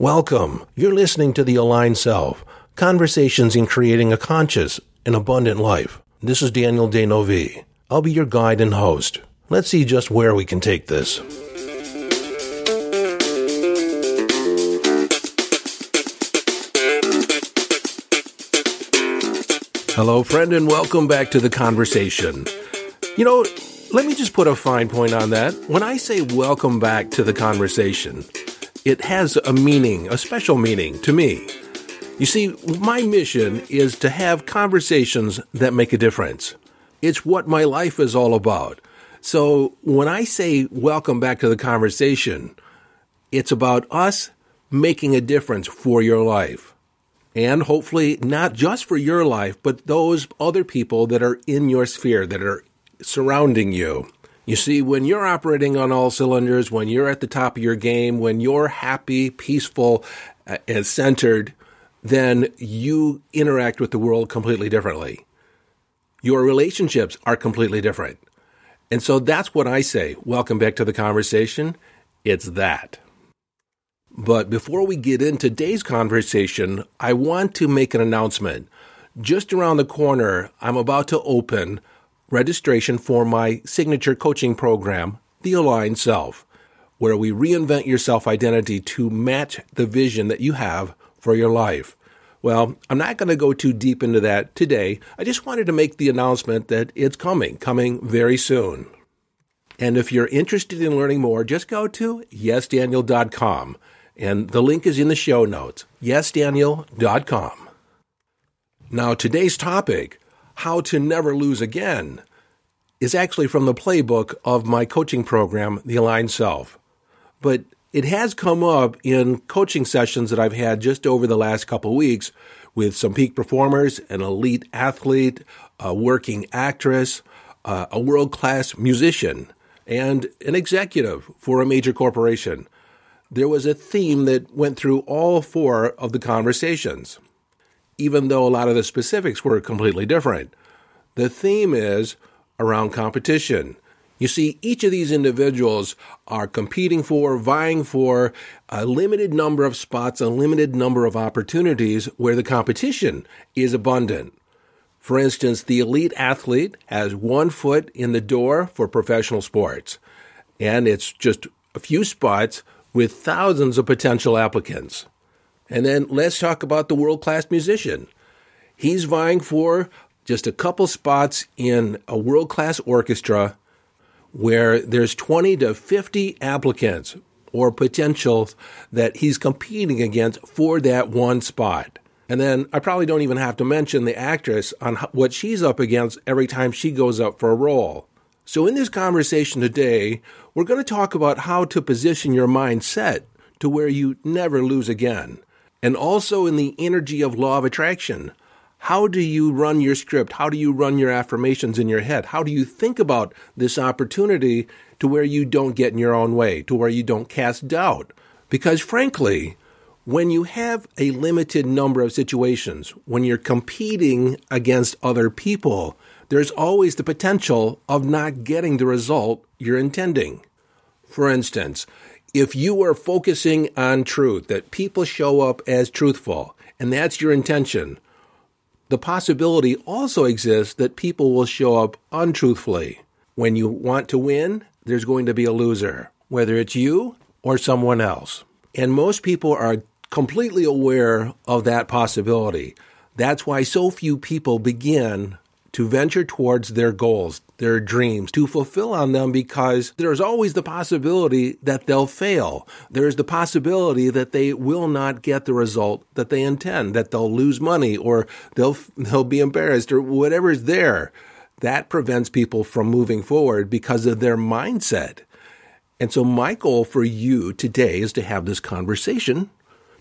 Welcome. You're listening to The Aligned Self Conversations in Creating a Conscious and Abundant Life. This is Daniel D'Neuville. I'll be your guide and host. Let's see just where we can take this. Hello, friend, and welcome back to the conversation. You know, let me just put a fine point on that. When I say welcome back to the conversation, it has a meaning, a special meaning to me. You see, my mission is to have conversations that make a difference. It's what my life is all about. So when I say welcome back to the conversation, it's about us making a difference for your life. And hopefully not just for your life, but those other people that are in your sphere, that are surrounding you. You see, when you're operating on all cylinders, when you're at the top of your game, when you're happy, peaceful, uh, and centered, then you interact with the world completely differently. Your relationships are completely different. And so that's what I say. Welcome back to the conversation. It's that. But before we get into today's conversation, I want to make an announcement. Just around the corner, I'm about to open registration for my signature coaching program, The Aligned Self, where we reinvent your self identity to match the vision that you have for your life. Well, I'm not going to go too deep into that today. I just wanted to make the announcement that it's coming, coming very soon. And if you're interested in learning more, just go to yesdaniel.com. And the link is in the show notes yesdaniel.com. Now, today's topic how to Never Lose Again is actually from the playbook of my coaching program, The Aligned Self. But it has come up in coaching sessions that I've had just over the last couple weeks with some peak performers, an elite athlete, a working actress, uh, a world class musician, and an executive for a major corporation. There was a theme that went through all four of the conversations even though a lot of the specifics were completely different. The theme is around competition. You see, each of these individuals are competing for, vying for a limited number of spots, a limited number of opportunities where the competition is abundant. For instance, the elite athlete has one foot in the door for professional sports, and it's just a few spots with thousands of potential applicants. And then let's talk about the world class musician. He's vying for just a couple spots in a world class orchestra where there's 20 to 50 applicants or potentials that he's competing against for that one spot. And then I probably don't even have to mention the actress on what she's up against every time she goes up for a role. So, in this conversation today, we're going to talk about how to position your mindset to where you never lose again and also in the energy of law of attraction. How do you run your script? How do you run your affirmations in your head? How do you think about this opportunity to where you don't get in your own way, to where you don't cast doubt? Because frankly, when you have a limited number of situations, when you're competing against other people, there's always the potential of not getting the result you're intending. For instance, if you are focusing on truth, that people show up as truthful, and that's your intention, the possibility also exists that people will show up untruthfully. When you want to win, there's going to be a loser, whether it's you or someone else. And most people are completely aware of that possibility. That's why so few people begin to venture towards their goals, their dreams, to fulfill on them because there's always the possibility that they'll fail. There's the possibility that they will not get the result that they intend, that they'll lose money or they'll, they'll be embarrassed or whatever's there. That prevents people from moving forward because of their mindset. And so my goal for you today is to have this conversation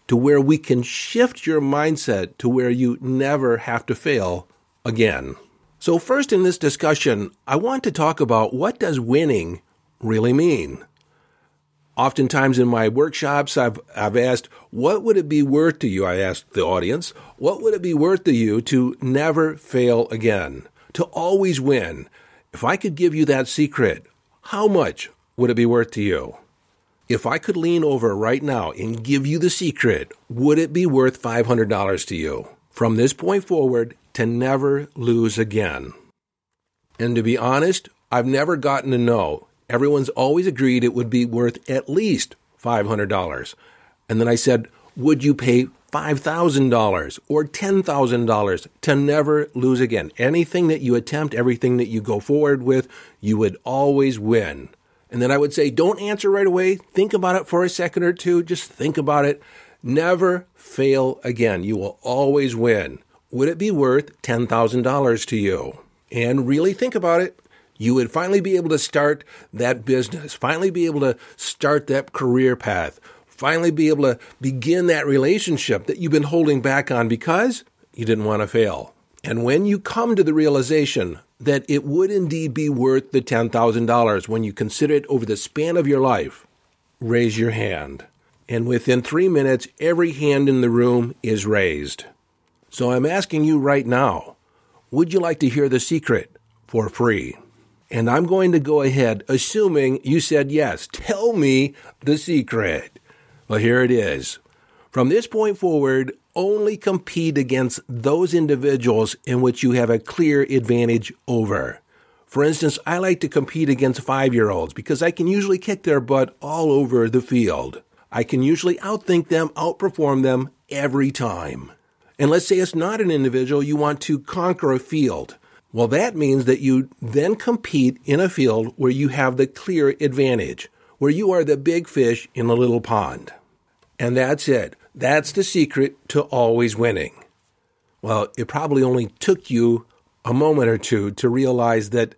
to where we can shift your mindset to where you never have to fail again. So first in this discussion, I want to talk about what does winning really mean? Oftentimes in my workshops, I've, I've asked, what would it be worth to you? I asked the audience, what would it be worth to you to never fail again? To always win? If I could give you that secret, how much would it be worth to you? If I could lean over right now and give you the secret, would it be worth $500 to you? From this point forward, to never lose again. And to be honest, I've never gotten to know. Everyone's always agreed it would be worth at least $500. And then I said, Would you pay $5,000 or $10,000 to never lose again? Anything that you attempt, everything that you go forward with, you would always win. And then I would say, Don't answer right away. Think about it for a second or two. Just think about it. Never fail again. You will always win. Would it be worth $10,000 to you? And really think about it you would finally be able to start that business, finally be able to start that career path, finally be able to begin that relationship that you've been holding back on because you didn't want to fail. And when you come to the realization that it would indeed be worth the $10,000 when you consider it over the span of your life, raise your hand. And within three minutes, every hand in the room is raised. So I'm asking you right now would you like to hear the secret for free? And I'm going to go ahead, assuming you said yes. Tell me the secret. Well, here it is. From this point forward, only compete against those individuals in which you have a clear advantage over. For instance, I like to compete against five year olds because I can usually kick their butt all over the field. I can usually outthink them, outperform them every time. And let's say it's not an individual you want to conquer a field. Well, that means that you then compete in a field where you have the clear advantage, where you are the big fish in the little pond. And that's it. That's the secret to always winning. Well, it probably only took you a moment or two to realize that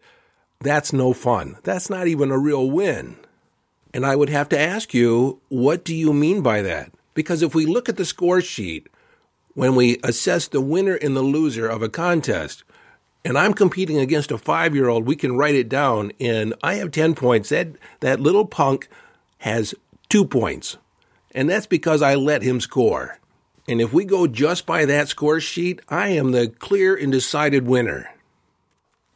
that's no fun. That's not even a real win. And I would have to ask you, what do you mean by that? Because if we look at the score sheet, when we assess the winner and the loser of a contest, and I'm competing against a five year old, we can write it down. And I have 10 points. That, that little punk has two points. And that's because I let him score. And if we go just by that score sheet, I am the clear and decided winner.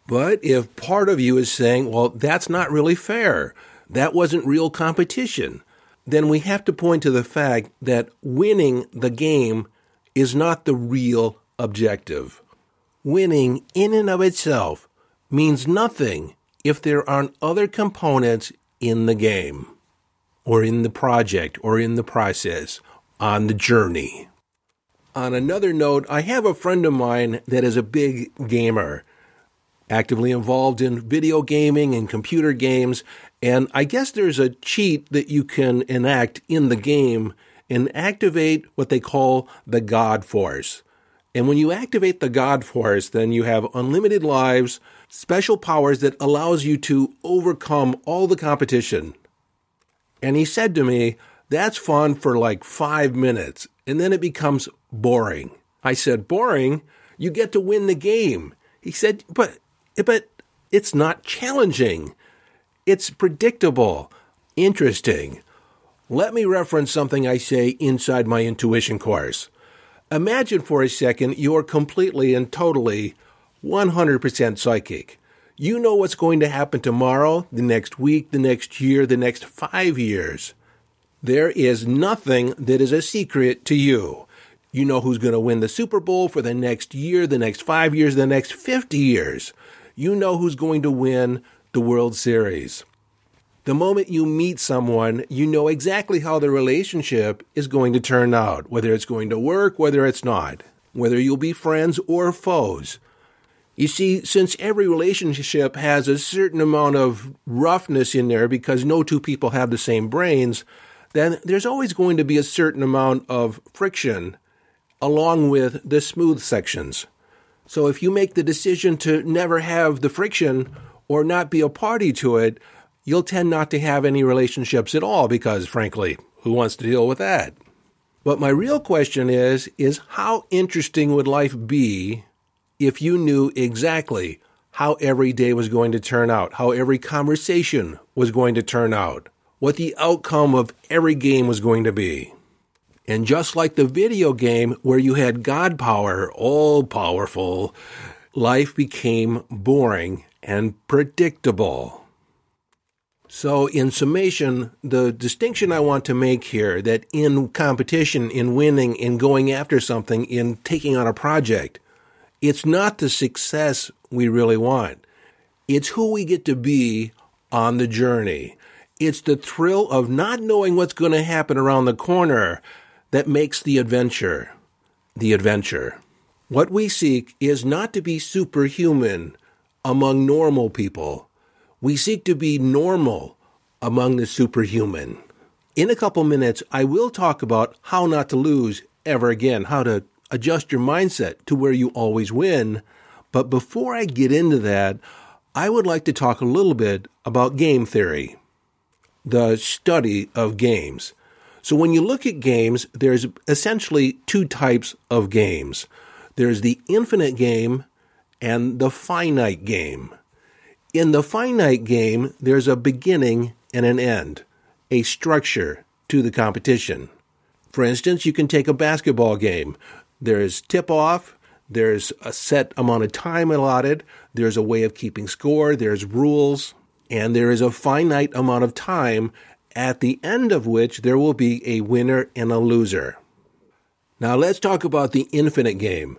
But if part of you is saying, well, that's not really fair, that wasn't real competition, then we have to point to the fact that winning the game is not the real objective. Winning in and of itself means nothing if there aren't other components in the game or in the project or in the process on the journey. On another note, I have a friend of mine that is a big gamer, actively involved in video gaming and computer games, and I guess there's a cheat that you can enact in the game and activate what they call the God Force. And when you activate the God Force, then you have unlimited lives, special powers that allows you to overcome all the competition. And he said to me, that's fun for like five minutes, and then it becomes boring. I said, boring? You get to win the game. He said, but, but it's not challenging. It's predictable, interesting. Let me reference something I say inside my intuition course. Imagine for a second you're completely and totally 100% psychic. You know what's going to happen tomorrow, the next week, the next year, the next five years. There is nothing that is a secret to you. You know who's going to win the Super Bowl for the next year, the next five years, the next 50 years. You know who's going to win the World Series. The moment you meet someone, you know exactly how the relationship is going to turn out, whether it's going to work, whether it's not, whether you'll be friends or foes. You see, since every relationship has a certain amount of roughness in there because no two people have the same brains, then there's always going to be a certain amount of friction along with the smooth sections. So if you make the decision to never have the friction or not be a party to it, you'll tend not to have any relationships at all because, frankly, who wants to deal with that? But my real question is, is how interesting would life be if you knew exactly how every day was going to turn out, how every conversation was going to turn out, what the outcome of every game was going to be? And just like the video game where you had God power, all powerful, life became boring and predictable. So, in summation, the distinction I want to make here that in competition, in winning, in going after something, in taking on a project, it's not the success we really want. It's who we get to be on the journey. It's the thrill of not knowing what's going to happen around the corner that makes the adventure the adventure. What we seek is not to be superhuman among normal people we seek to be normal among the superhuman. In a couple minutes, I will talk about how not to lose ever again, how to adjust your mindset to where you always win. But before I get into that, I would like to talk a little bit about game theory, the study of games. So when you look at games, there's essentially two types of games. There's the infinite game and the finite game. In the finite game, there's a beginning and an end, a structure to the competition. For instance, you can take a basketball game. There's tip off, there's a set amount of time allotted, there's a way of keeping score, there's rules, and there is a finite amount of time at the end of which there will be a winner and a loser. Now let's talk about the infinite game.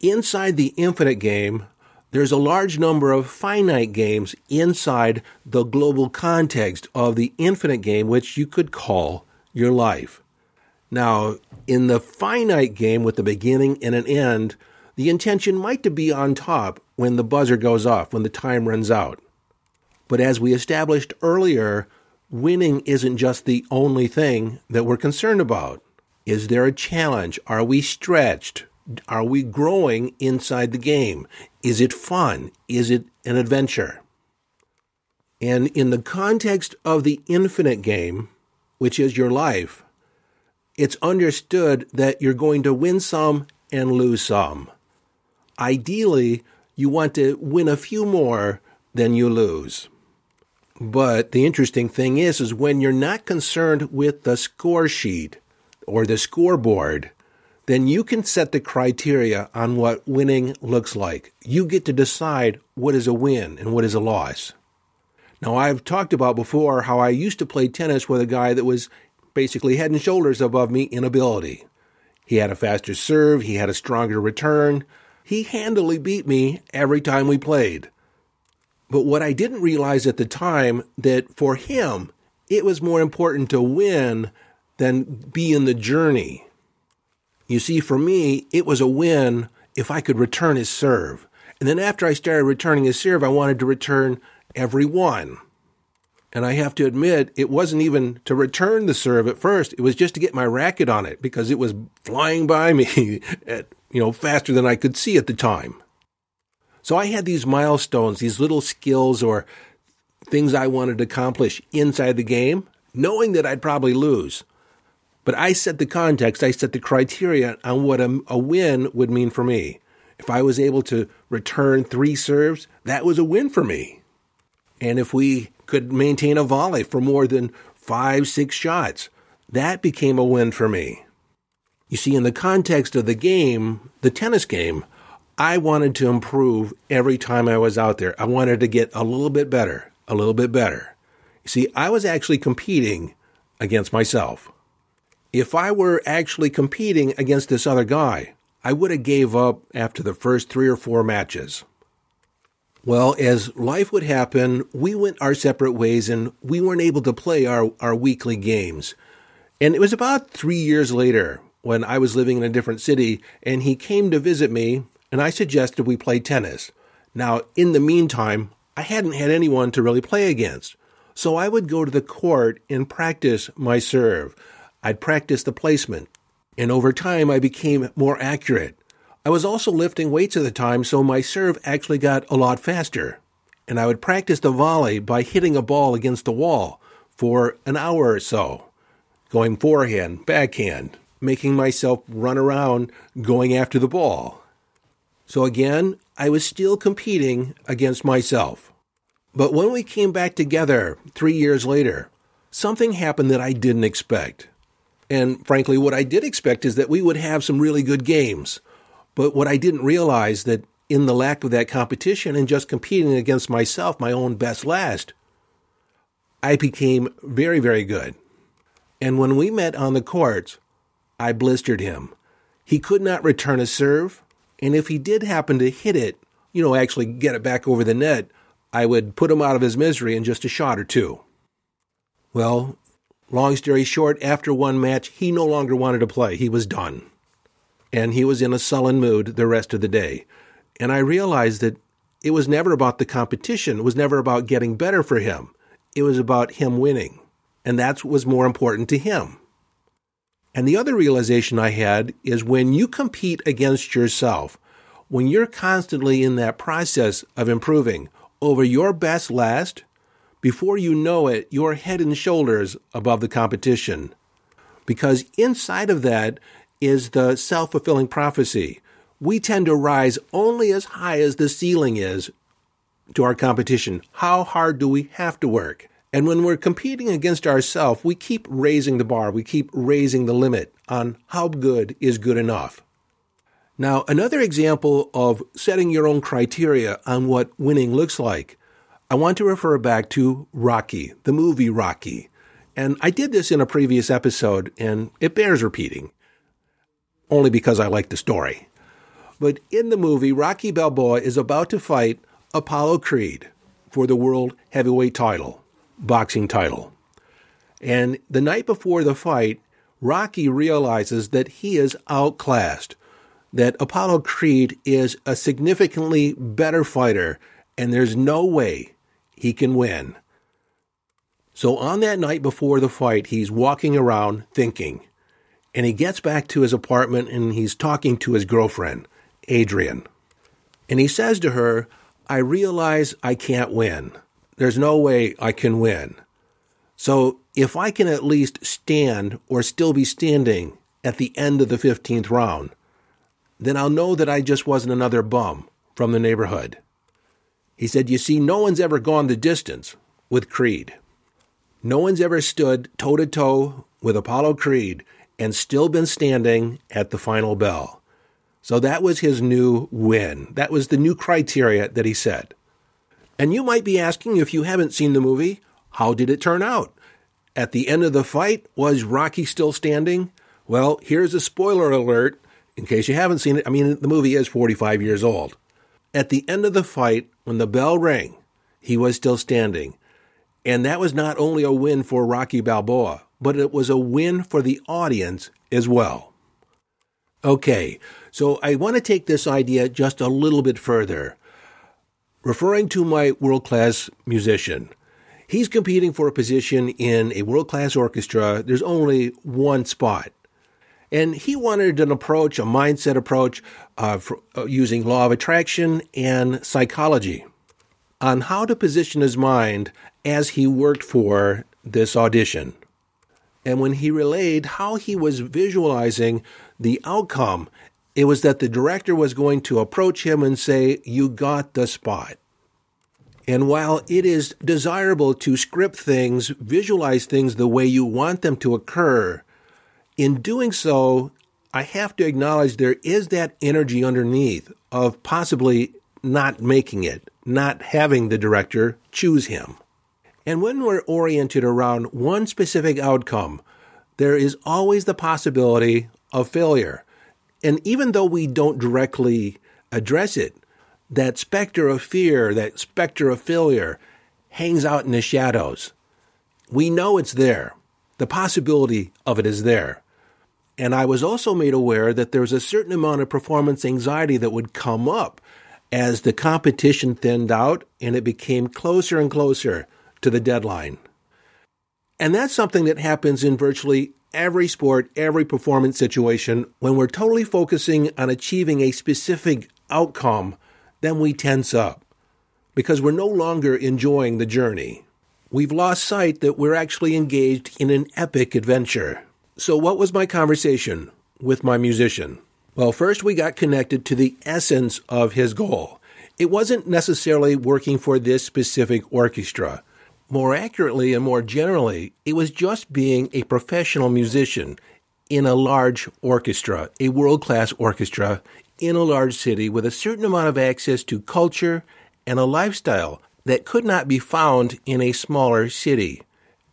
Inside the infinite game, there's a large number of finite games inside the global context of the infinite game, which you could call your life. Now, in the finite game with a beginning and an end, the intention might to be on top when the buzzer goes off, when the time runs out. But as we established earlier, winning isn't just the only thing that we're concerned about. Is there a challenge? Are we stretched? Are we growing inside the game? Is it fun? Is it an adventure? And in the context of the infinite game, which is your life, it's understood that you're going to win some and lose some. Ideally, you want to win a few more than you lose. But the interesting thing is, is when you're not concerned with the score sheet or the scoreboard, then you can set the criteria on what winning looks like. You get to decide what is a win and what is a loss. Now, I've talked about before how I used to play tennis with a guy that was basically head and shoulders above me in ability. He had a faster serve, he had a stronger return. He handily beat me every time we played. But what I didn't realize at the time that for him, it was more important to win than be in the journey. You see, for me, it was a win if I could return his serve. And then after I started returning his serve, I wanted to return every one. And I have to admit, it wasn't even to return the serve at first. It was just to get my racket on it because it was flying by me at, you know, faster than I could see at the time. So I had these milestones, these little skills or things I wanted to accomplish inside the game, knowing that I'd probably lose. But I set the context, I set the criteria on what a, a win would mean for me. If I was able to return three serves, that was a win for me. And if we could maintain a volley for more than five, six shots, that became a win for me. You see, in the context of the game, the tennis game, I wanted to improve every time I was out there. I wanted to get a little bit better, a little bit better. You see, I was actually competing against myself if I were actually competing against this other guy, I would have gave up after the first three or four matches. Well, as life would happen, we went our separate ways and we weren't able to play our, our weekly games. And it was about three years later when I was living in a different city and he came to visit me and I suggested we play tennis. Now, in the meantime, I hadn't had anyone to really play against. So I would go to the court and practice my serve. I'd practice the placement, and over time I became more accurate. I was also lifting weights at the time, so my serve actually got a lot faster. And I would practice the volley by hitting a ball against the wall for an hour or so, going forehand, backhand, making myself run around going after the ball. So again, I was still competing against myself. But when we came back together three years later, something happened that I didn't expect. And frankly, what I did expect is that we would have some really good games. But what I didn't realize that in the lack of that competition and just competing against myself, my own best last, I became very, very good. And when we met on the courts, I blistered him. He could not return a serve, and if he did happen to hit it, you know, actually get it back over the net, I would put him out of his misery in just a shot or two. Well, long story short, after one match, he no longer wanted to play. He was done. And he was in a sullen mood the rest of the day. And I realized that it was never about the competition. It was never about getting better for him. It was about him winning. And that was more important to him. And the other realization I had is when you compete against yourself, when you're constantly in that process of improving over your best last, before you know it, you're head and shoulders above the competition. Because inside of that is the self fulfilling prophecy. We tend to rise only as high as the ceiling is to our competition. How hard do we have to work? And when we're competing against ourselves, we keep raising the bar, we keep raising the limit on how good is good enough. Now, another example of setting your own criteria on what winning looks like, I want to refer back to Rocky, the movie Rocky. And I did this in a previous episode, and it bears repeating, only because I like the story. But in the movie, Rocky Balboa is about to fight Apollo Creed for the world heavyweight title, boxing title. And the night before the fight, Rocky realizes that he is outclassed, that Apollo Creed is a significantly better fighter, and there's no way he can win. So on that night before the fight, he's walking around thinking, and he gets back to his apartment and he's talking to his girlfriend. Adrian. And he says to her, I realize I can't win. There's no way I can win. So if I can at least stand or still be standing at the end of the 15th round, then I'll know that I just wasn't another bum from the neighborhood. He said, You see, no one's ever gone the distance with Creed. No one's ever stood toe to toe with Apollo Creed and still been standing at the final bell. So that was his new win. That was the new criteria that he set. And you might be asking if you haven't seen the movie, how did it turn out? At the end of the fight, was Rocky still standing? Well, here's a spoiler alert in case you haven't seen it. I mean, the movie is 45 years old. At the end of the fight, when the bell rang, he was still standing. And that was not only a win for Rocky Balboa, but it was a win for the audience as well. Okay, so I want to take this idea just a little bit further. Referring to my world class musician, he's competing for a position in a world class orchestra. There's only one spot. And he wanted an approach, a mindset approach, uh, for, uh, using law of attraction and psychology on how to position his mind as he worked for this audition. And when he relayed how he was visualizing the outcome, it was that the director was going to approach him and say, You got the spot. And while it is desirable to script things, visualize things the way you want them to occur, in doing so, I have to acknowledge there is that energy underneath of possibly not making it, not having the director choose him. And when we're oriented around one specific outcome, there is always the possibility of failure. And even though we don't directly address it, that specter of fear, that specter of failure hangs out in the shadows. We know it's there. The possibility of it is there. And I was also made aware that there was a certain amount of performance anxiety that would come up as the competition thinned out and it became closer and closer to the deadline. And that's something that happens in virtually every sport, every performance situation. When we're totally focusing on achieving a specific outcome, then we tense up because we're no longer enjoying the journey. We've lost sight that we're actually engaged in an epic adventure. So, what was my conversation with my musician? Well, first we got connected to the essence of his goal. It wasn't necessarily working for this specific orchestra. More accurately and more generally, it was just being a professional musician in a large orchestra, a world class orchestra in a large city with a certain amount of access to culture and a lifestyle that could not be found in a smaller city.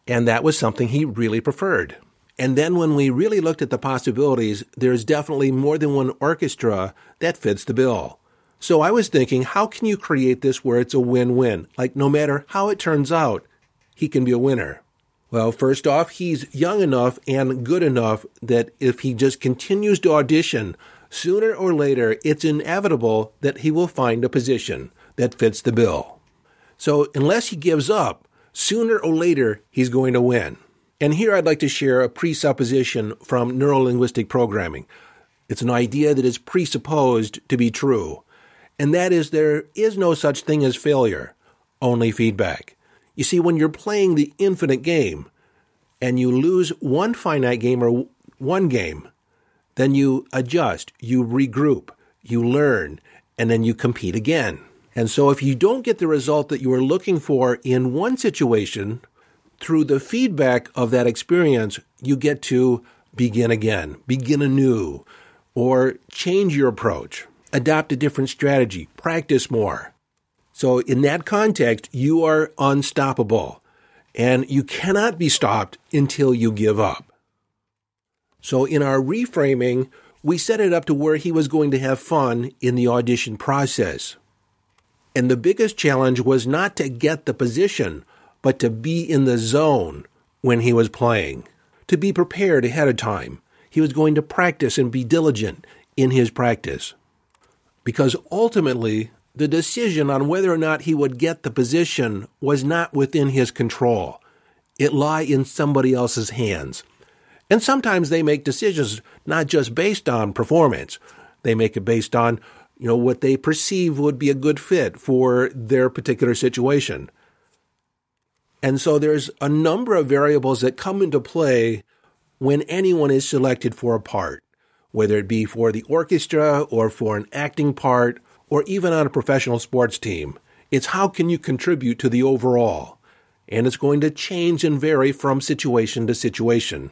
And that was something he really preferred. And then when we really looked at the possibilities, there's definitely more than one orchestra that fits the bill. So I was thinking, how can you create this where it's a win-win? Like no matter how it turns out, he can be a winner. Well, first off, he's young enough and good enough that if he just continues to audition, sooner or later, it's inevitable that he will find a position that fits the bill. So unless he gives up, sooner or later, he's going to win. And here I'd like to share a presupposition from neurolinguistic programming. It's an idea that is presupposed to be true, and that is there is no such thing as failure, only feedback. You see, when you're playing the infinite game and you lose one finite game or one game, then you adjust, you regroup, you learn, and then you compete again. And so if you don't get the result that you are looking for in one situation, through the feedback of that experience, you get to begin again, begin anew, or change your approach, adopt a different strategy, practice more. So, in that context, you are unstoppable and you cannot be stopped until you give up. So, in our reframing, we set it up to where he was going to have fun in the audition process. And the biggest challenge was not to get the position, but to be in the zone when he was playing, to be prepared ahead of time. He was going to practice and be diligent in his practice. Because ultimately, the decision on whether or not he would get the position was not within his control. It lay in somebody else's hands. And sometimes they make decisions not just based on performance. They make it based on, you know, what they perceive would be a good fit for their particular situation. And so there's a number of variables that come into play when anyone is selected for a part, whether it be for the orchestra or for an acting part or even on a professional sports team. It's how can you contribute to the overall? And it's going to change and vary from situation to situation.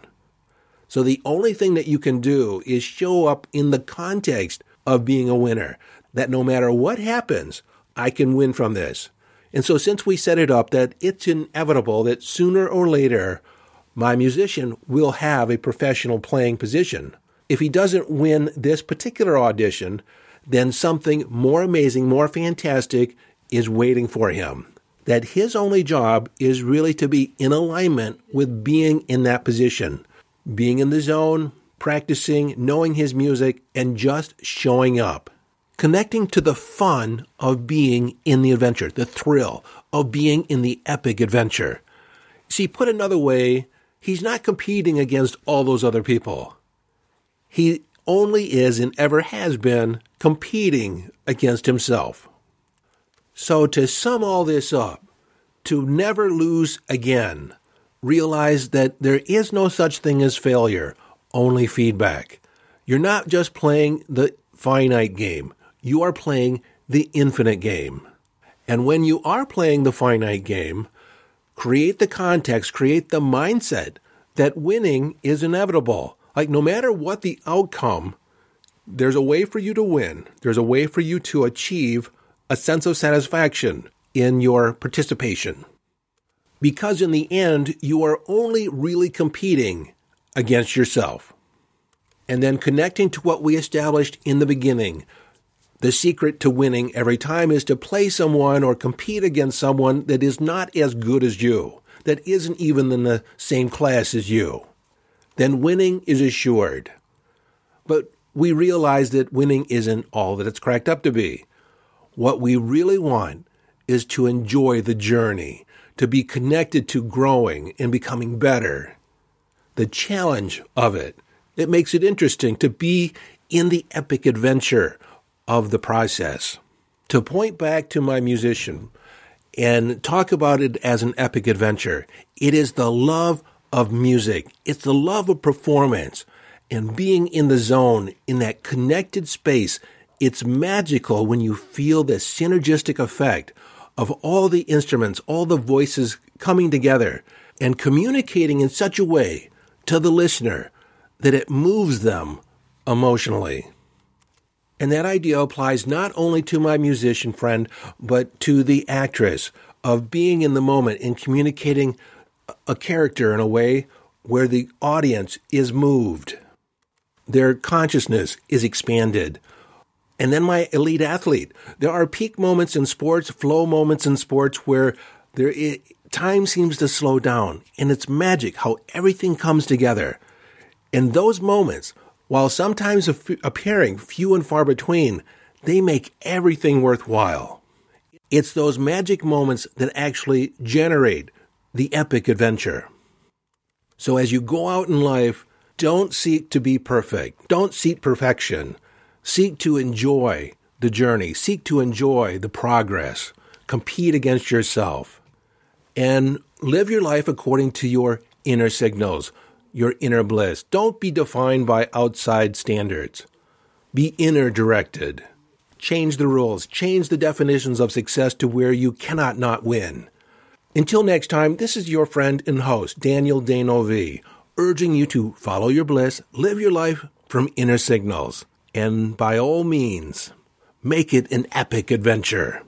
So the only thing that you can do is show up in the context of being a winner, that no matter what happens, I can win from this. And so, since we set it up that it's inevitable that sooner or later my musician will have a professional playing position, if he doesn't win this particular audition, then something more amazing, more fantastic is waiting for him. That his only job is really to be in alignment with being in that position, being in the zone, practicing, knowing his music, and just showing up connecting to the fun of being in the adventure, the thrill of being in the epic adventure. See, put another way, he's not competing against all those other people. He only is and ever has been competing against himself. So to sum all this up, to never lose again, realize that there is no such thing as failure, only feedback. You're not just playing the finite game you are playing the infinite game. And when you are playing the finite game, create the context, create the mindset that winning is inevitable. Like no matter what the outcome, there's a way for you to win. There's a way for you to achieve a sense of satisfaction in your participation. Because in the end, you are only really competing against yourself. And then connecting to what we established in the beginning the secret to winning every time is to play someone or compete against someone that is not as good as you, that isn't even in the same class as you. Then winning is assured. But we realize that winning isn't all that it's cracked up to be. What we really want is to enjoy the journey, to be connected to growing and becoming better. The challenge of it, it makes it interesting to be in the epic adventure of the process. To point back to my musician and talk about it as an epic adventure, it is the love of music. It's the love of performance and being in the zone in that connected space. It's magical when you feel the synergistic effect of all the instruments, all the voices coming together and communicating in such a way to the listener that it moves them emotionally. And that idea applies not only to my musician friend, but to the actress of being in the moment and communicating a character in a way where the audience is moved, their consciousness is expanded. And then my elite athlete. There are peak moments in sports, flow moments in sports where there is, time seems to slow down, and it's magic how everything comes together. In those moments, while sometimes appearing few and far between, they make everything worthwhile. It's those magic moments that actually generate the epic adventure. So as you go out in life, don't seek to be perfect. Don't seek perfection. Seek to enjoy the journey. Seek to enjoy the progress. Compete against yourself. And live your life according to your inner signals, your inner bliss. Don't be defined by outside standards. Be inner directed. Change the rules. Change the definitions of success to where you cannot not win. Until next time, this is your friend and host, Daniel D'Neuville, urging you to follow your bliss, live your life from inner signals, and by all means, make it an epic adventure.